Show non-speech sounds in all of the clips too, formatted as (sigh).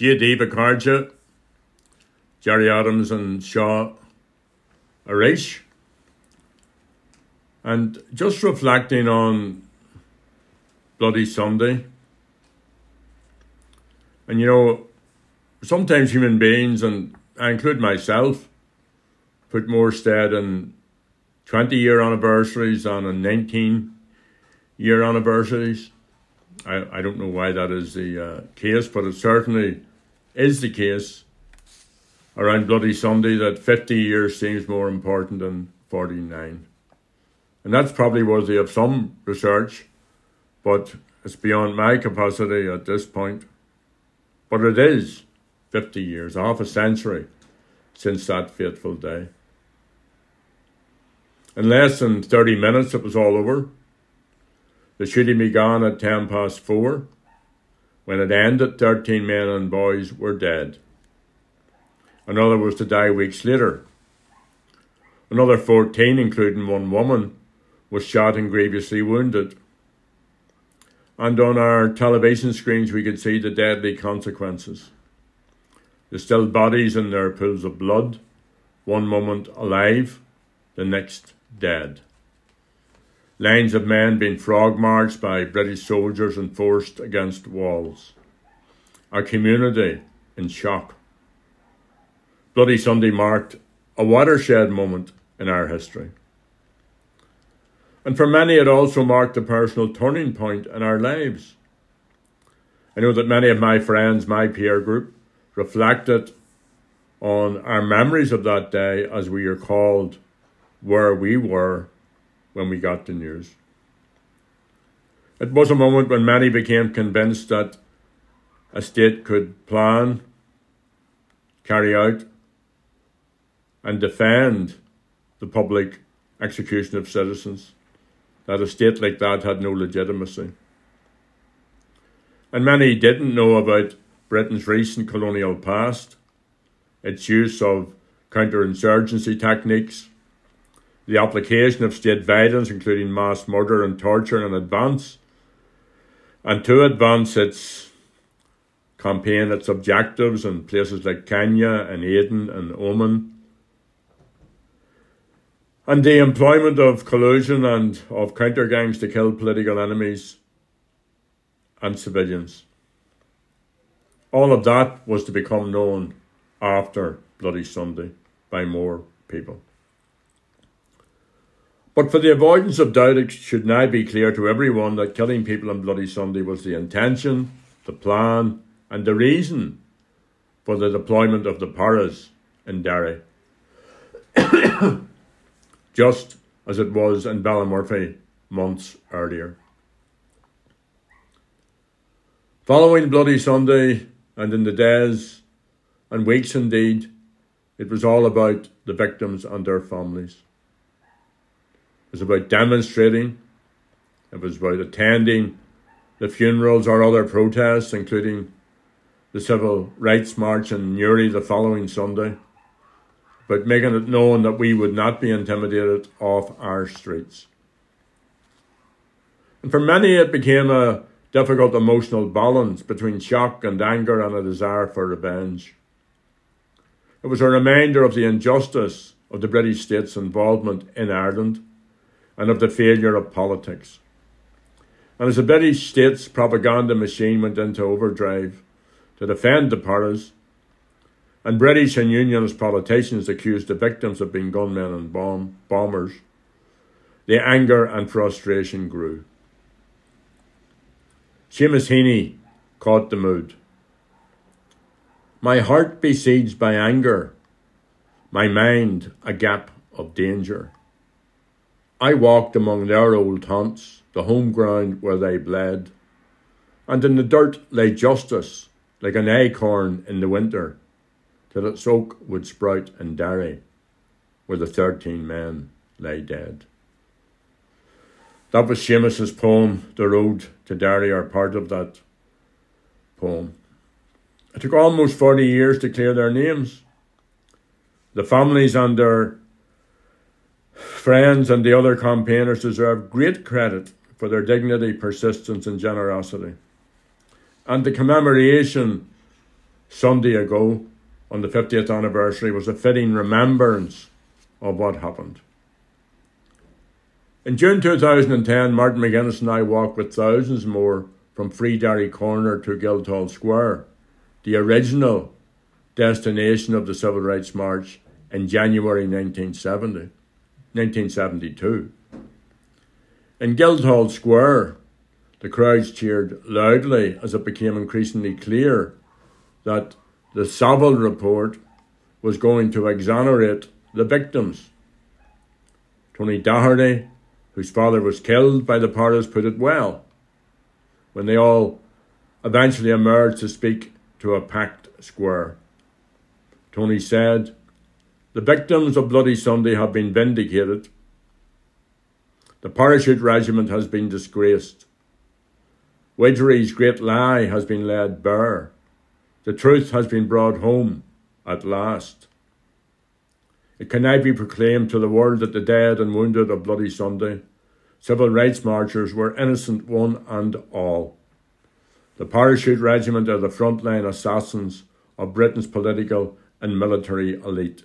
J.D. Bakarja, Gerry Adams, and Shaw Arish. And just reflecting on Bloody Sunday, and you know, sometimes human beings, and I include myself, put more stead in 20 year anniversaries than in 19 year anniversaries. I, I don't know why that is the uh, case, but it certainly is the case around Bloody Sunday that 50 years seems more important than 49. And that's probably worthy of some research, but it's beyond my capacity at this point. But it is 50 years, half a century since that fateful day. In less than 30 minutes, it was all over. The shooting began at 10 past 4. When it ended, 13 men and boys were dead. Another was to die weeks later. Another 14, including one woman, was shot and grievously wounded. And on our television screens, we could see the deadly consequences. The still bodies in their pools of blood, one moment alive, the next dead. Lines of men being frog marched by British soldiers and forced against walls. Our community in shock. Bloody Sunday marked a watershed moment in our history. And for many, it also marked a personal turning point in our lives. I know that many of my friends, my peer group, reflected on our memories of that day as we recalled where we were when we got the news. It was a moment when many became convinced that a state could plan, carry out, and defend the public execution of citizens, that a state like that had no legitimacy. And many didn't know about Britain's recent colonial past, its use of counterinsurgency techniques, the application of state violence, including mass murder and torture, in advance, and to advance its campaign, its objectives in places like Kenya and Aden and Oman, and the employment of collusion and of counter gangs to kill political enemies and civilians. All of that was to become known after Bloody Sunday by more people. But for the avoidance of doubt, it should now be clear to everyone that killing people on Bloody Sunday was the intention, the plan, and the reason for the deployment of the paras in Derry. (coughs) Just as it was in Ballymurphy months earlier. Following Bloody Sunday, and in the days and weeks indeed, it was all about the victims and their families. It was about demonstrating. It was about attending the funerals or other protests, including the Civil Rights March in Newry the following Sunday, but making it known that we would not be intimidated off our streets. And for many, it became a difficult emotional balance between shock and anger and a desire for revenge. It was a reminder of the injustice of the British state's involvement in Ireland and of the failure of politics. And as the British state's propaganda machine went into overdrive to defend the paras, and British and Unionist politicians accused the victims of being gunmen and bomb bombers, the anger and frustration grew. Seamus Heaney caught the mood. My heart besieged by anger, my mind a gap of danger. I walked among their old haunts, the home ground where they bled, and in the dirt lay justice, like an acorn in the winter, till its oak would sprout and Derry, where the thirteen men lay dead. That was Seamus's poem, The Road to Derry, or part of that poem. It took almost 40 years to clear their names. The families and their Friends and the other campaigners deserve great credit for their dignity, persistence, and generosity. And the commemoration Sunday ago on the 50th anniversary was a fitting remembrance of what happened. In June 2010, Martin McGuinness and I walked with thousands more from Free Derry Corner to Guildhall Square, the original destination of the Civil Rights March in January 1970, 1972. In Guildhall Square, the crowds cheered loudly as it became increasingly clear that the Saville report was going to exonerate the victims. Tony Doherty, whose father was killed by the Paras, put it well when they all eventually emerged to speak to a packed square. Tony said, The victims of Bloody Sunday have been vindicated. The parachute regiment has been disgraced. Widgery's great lie has been laid bare. The truth has been brought home at last. It can now be proclaimed to the world that the dead and wounded of Bloody Sunday, civil rights marchers, were innocent one and all. The parachute regiment are the frontline assassins of Britain's political and military elite.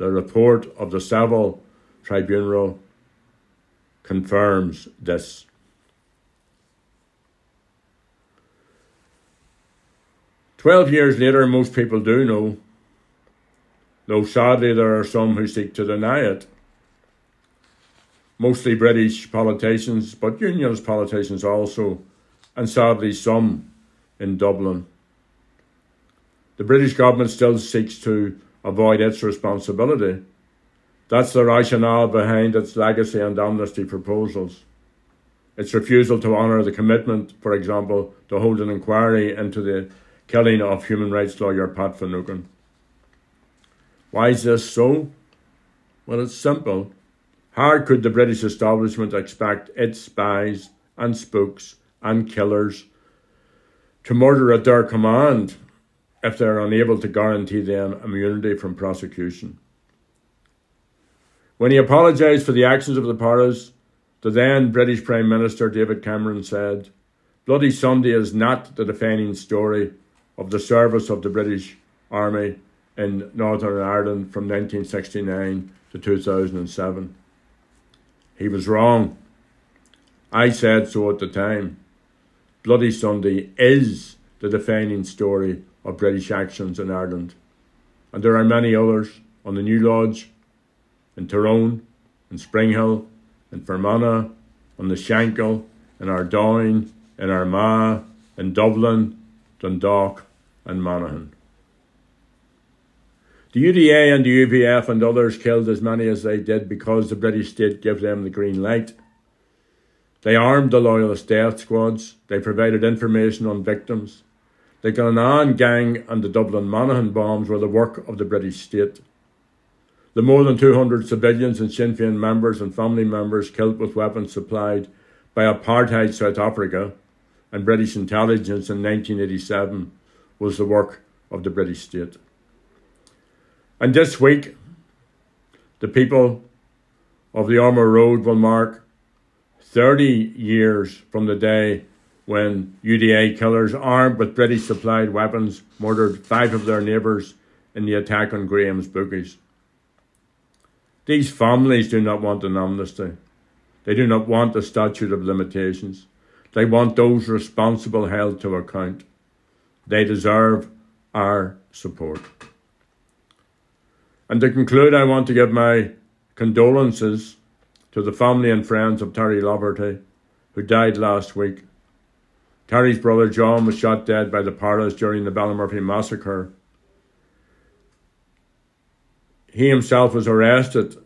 The report of the Saville Tribunal confirms this. Twelve years later, most people do know, though sadly there are some who seek to deny it. Mostly British politicians, but unionist politicians also, and sadly some in Dublin. The British government still seeks to avoid its responsibility. That's the rationale behind its legacy and amnesty proposals. Its refusal to honour the commitment, for example, to hold an inquiry into the killing of human rights lawyer Pat Finucane. Why is this so? Well, it's simple. How could the British establishment expect its spies and spooks and killers to murder at their command if they are unable to guarantee them immunity from prosecution. When he apologised for the actions of the Paras, the then British Prime Minister David Cameron said, Bloody Sunday is not the defining story of the service of the British Army in Northern Ireland from 1969 to 2007. He was wrong. I said so at the time. Bloody Sunday is the defining story of British actions in Ireland. And there are many others on the New Lodge, in Tyrone, in Springhill, in Fermanagh, on the Shankill, in Ardoyne, in Armagh, in Dublin, Dundalk, and Monaghan. The UDA and the UVF and others killed as many as they did because the British state gave them the green light. They armed the Loyalist death squads, they provided information on victims, the Glenanne gang and the Dublin Monaghan bombs were the work of the British state. The more than 200 civilians and Sinn Féin members and family members killed with weapons supplied by apartheid South Africa and British intelligence in 1987 was the work of the British state. And this week, the people of the Ormeau Road will mark 30 years from the day when UDA killers armed with British supplied weapons murdered five of their neighbours in the attack on Graham's bookies. These families do not want an amnesty. They do not want a statute of limitations. They want those responsible held to account. They deserve our support. And to conclude, I want to give my condolences to the family and friends of Terry Laverty, who died last week. Terry's brother John was shot dead by the Paras during the Ballymurphy massacre. He himself was arrested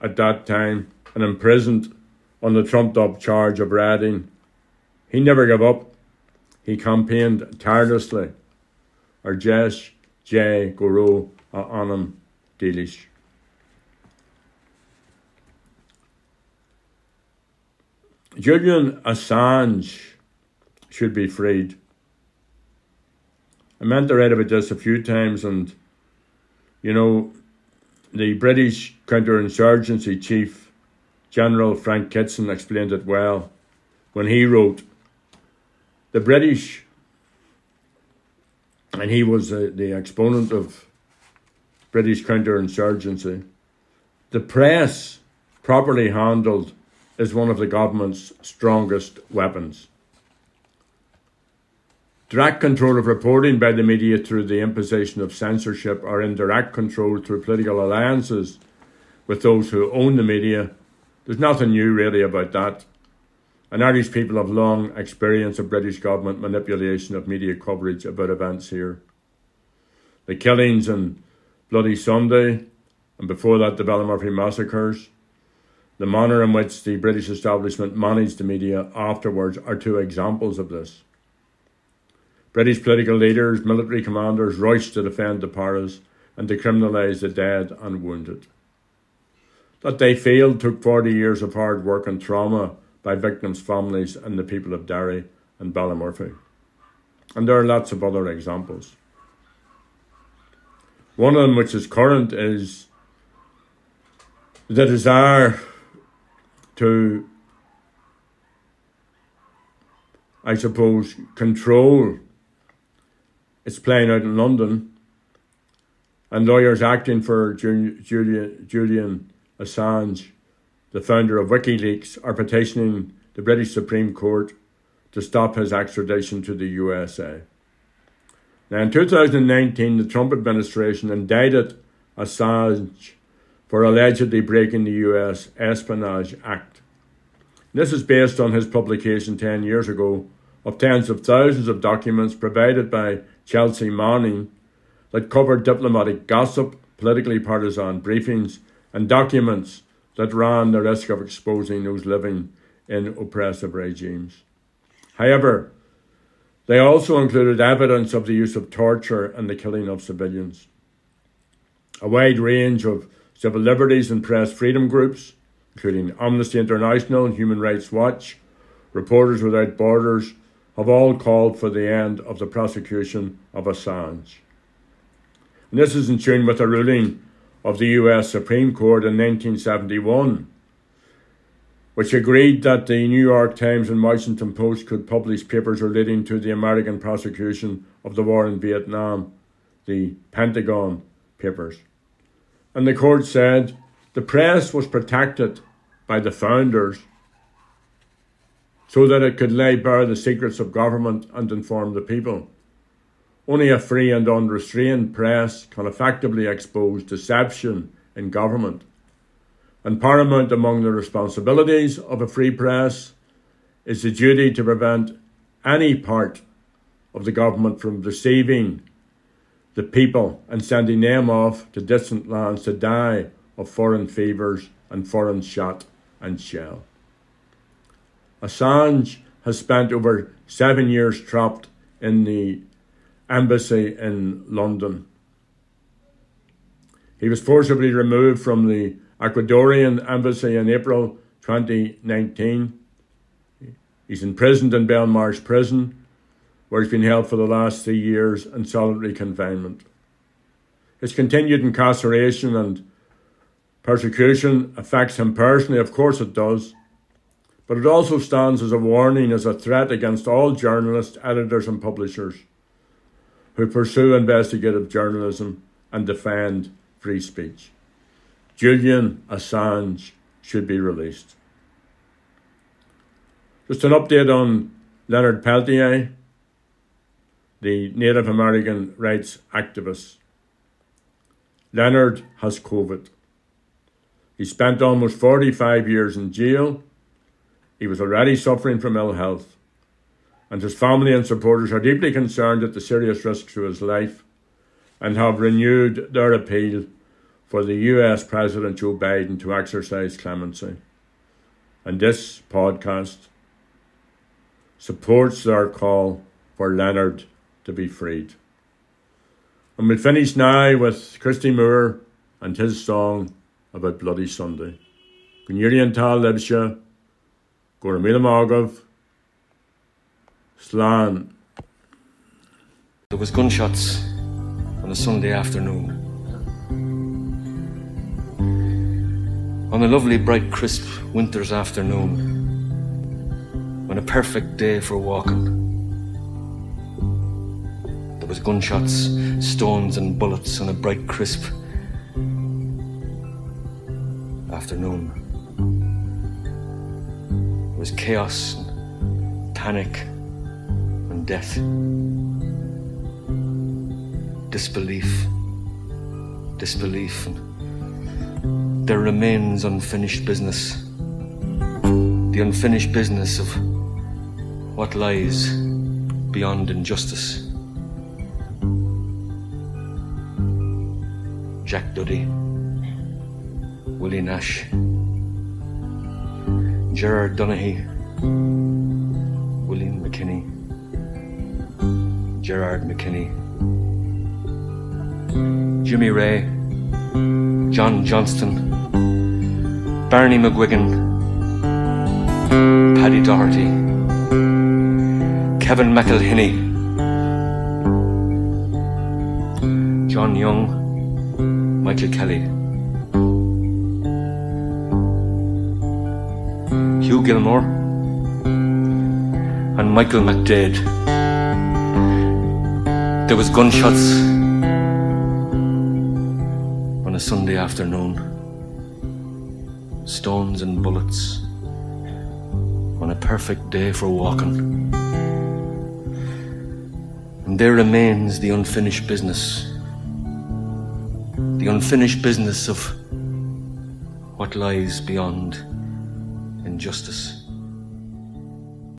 at that time and imprisoned on the trumped up charge of raiding. He never gave up. He campaigned tirelessly. Arjesh J. Guru Anam Delish. Julian Assange should be freed. I meant to write about this a few times, and you know, the British counterinsurgency chief, General Frank Kitson, explained it well when he wrote The British and he was the, the exponent of British counterinsurgency. The press, properly handled, is one of the government's strongest weapons. Direct control of reporting by the media through the imposition of censorship or indirect control through political alliances with those who own the media. There's nothing new really about that. And Irish people have long experience of British government manipulation of media coverage about events here. The killings on Bloody Sunday, and before that the Ballymurphy massacres, the manner in which the British establishment managed the media afterwards are two examples of this. British political leaders, military commanders rushed to defend the Paras and to criminalise the dead and wounded. That they failed took 40 years of hard work and trauma by victims' families and the people of Derry and Ballymurphy. And there are lots of other examples. One of them, which is current, is the desire to, I suppose, control. It's playing out in London, and lawyers acting for Julian, Julian Assange the founder of WikiLeaks, are petitioning the British Supreme Court to stop his extradition to the USA. Now, in 2019, the Trump administration indicted Assange for allegedly breaking the US Espionage Act. This is based on his publication 10 years ago of tens of thousands of documents provided by Chelsea Manning that covered diplomatic gossip, politically partisan briefings, and documents that ran the risk of exposing those living in oppressive regimes. However, they also included evidence of the use of torture and the killing of civilians. A wide range of civil liberties and press freedom groups, including Amnesty International and Human Rights Watch, Reporters Without Borders, have all called for the end of the prosecution of Assange. And this is in tune with a ruling of the US Supreme Court in 1971, which agreed that the New York Times and Washington Post could publish papers relating to the American prosecution of the war in Vietnam, the Pentagon Papers. And the court said the press was protected by the founders so that it could lay bare the secrets of government and inform the people. Only a free and unrestrained press can effectively expose deception in government. And paramount among the responsibilities of a free press is the duty to prevent any part of the government from deceiving the people and sending them off to distant lands to die of foreign fevers and foreign shot and shell. Assange has spent over seven years trapped in the embassy in London. He was forcibly removed from the Ecuadorian embassy in April 2019. He's imprisoned in Belmarsh prison, where he's been held for the last three years in solitary confinement. His continued incarceration and persecution affects him personally, of course it does, but it also stands as a warning, as a threat against all journalists, editors, and publishers who pursue investigative journalism and defend free speech. Julian Assange should be released. Just an update on Leonard Peltier, the Native American rights activist. Leonard has COVID. He spent almost 45 years in jail. He was already suffering from ill health and his family and supporters are deeply concerned at the serious risk to his life and have renewed their appeal for the US President Joe Biden to exercise clemency. And this podcast supports their call for Leonard to be freed. And we'll finish now with Christy Moore and his song about Bloody Sunday. Gwynion Tal Libsha, Gormila Magav, Slan. There was gunshots on a Sunday afternoon. On a lovely, bright, crisp winter's afternoon, when a perfect day for walking. There was gunshots, stones and bullets on a bright crisp afternoon. Was chaos and panic and death. Disbelief. Disbelief. And there remains unfinished business. The unfinished business of what lies beyond injustice. Jack Duddy, Willie Nash, Gerard Donaghey, William McKinney, Gerard McKinney, Jimmy Wray, John Johnston, Barney McGuigan, Paddy Doherty, Kevin McElhinney, John Young, Michael Kelly, Hugh Gilmour, and Michael McDaid. There was gunshots on a Sunday afternoon, stones and bullets on a perfect day for walking. And there remains the unfinished business the unfinished business of what lies beyond injustice.